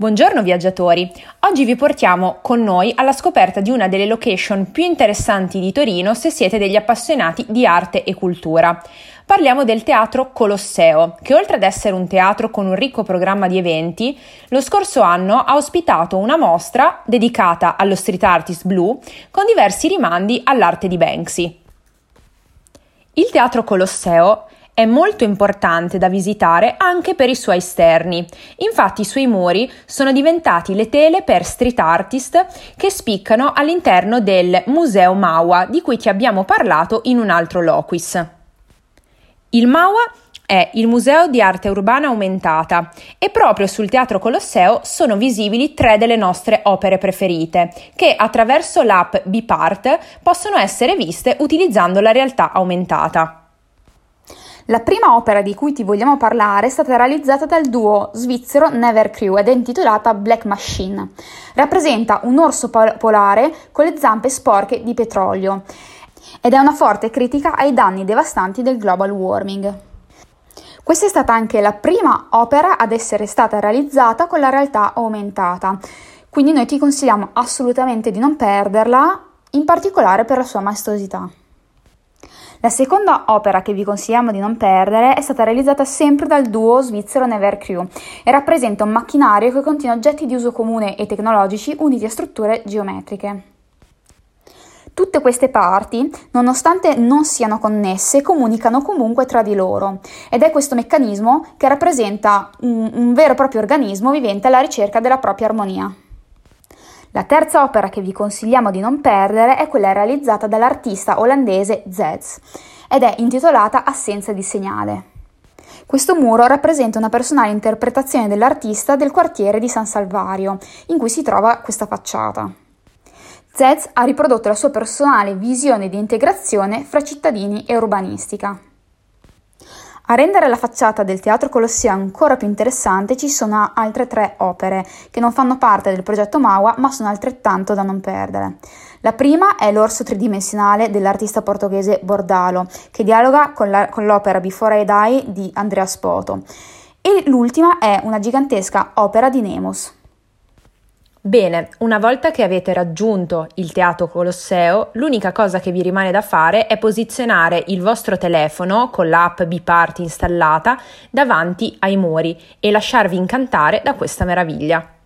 Buongiorno viaggiatori! Oggi vi portiamo con noi alla scoperta di una delle location più interessanti di Torino se siete degli appassionati di arte e cultura. Parliamo del Teatro Colosseo, che oltre ad essere un teatro con un ricco programma di eventi, lo scorso anno ha ospitato una mostra dedicata allo street artist blu con diversi rimandi all'arte di Banksy. Il Teatro Colosseo è molto importante da visitare anche per i suoi esterni. Infatti i suoi muri sono diventati le tele per street artist che spiccano all'interno del Museo Maua, di cui ti abbiamo parlato in un altro loquis. Il Maua è il Museo di Arte Urbana Aumentata e proprio sul Teatro Colosseo sono visibili tre delle nostre opere preferite, che attraverso l'app Bipart possono essere viste utilizzando la realtà aumentata. La prima opera di cui ti vogliamo parlare è stata realizzata dal duo svizzero Never Crew ed è intitolata Black Machine. Rappresenta un orso polare con le zampe sporche di petrolio ed è una forte critica ai danni devastanti del global warming. Questa è stata anche la prima opera ad essere stata realizzata con la realtà aumentata, quindi noi ti consigliamo assolutamente di non perderla, in particolare per la sua maestosità. La seconda opera che vi consigliamo di non perdere è stata realizzata sempre dal duo svizzero Never Crew e rappresenta un macchinario che contiene oggetti di uso comune e tecnologici uniti a strutture geometriche. Tutte queste parti, nonostante non siano connesse, comunicano comunque tra di loro ed è questo meccanismo che rappresenta un, un vero e proprio organismo vivente alla ricerca della propria armonia. La terza opera che vi consigliamo di non perdere è quella realizzata dall'artista olandese Zez ed è intitolata Assenza di segnale. Questo muro rappresenta una personale interpretazione dell'artista del quartiere di San Salvario, in cui si trova questa facciata. Zez ha riprodotto la sua personale visione di integrazione fra cittadini e urbanistica. A rendere la facciata del Teatro Colosseo ancora più interessante ci sono altre tre opere che non fanno parte del progetto Maua ma sono altrettanto da non perdere. La prima è l'orso tridimensionale dell'artista portoghese Bordalo che dialoga con, la, con l'opera Before I Die di Andrea Spoto e l'ultima è una gigantesca opera di Nemos. Bene, una volta che avete raggiunto il Teatro Colosseo, l'unica cosa che vi rimane da fare è posizionare il vostro telefono con l'app Bipart installata davanti ai muri e lasciarvi incantare da questa meraviglia.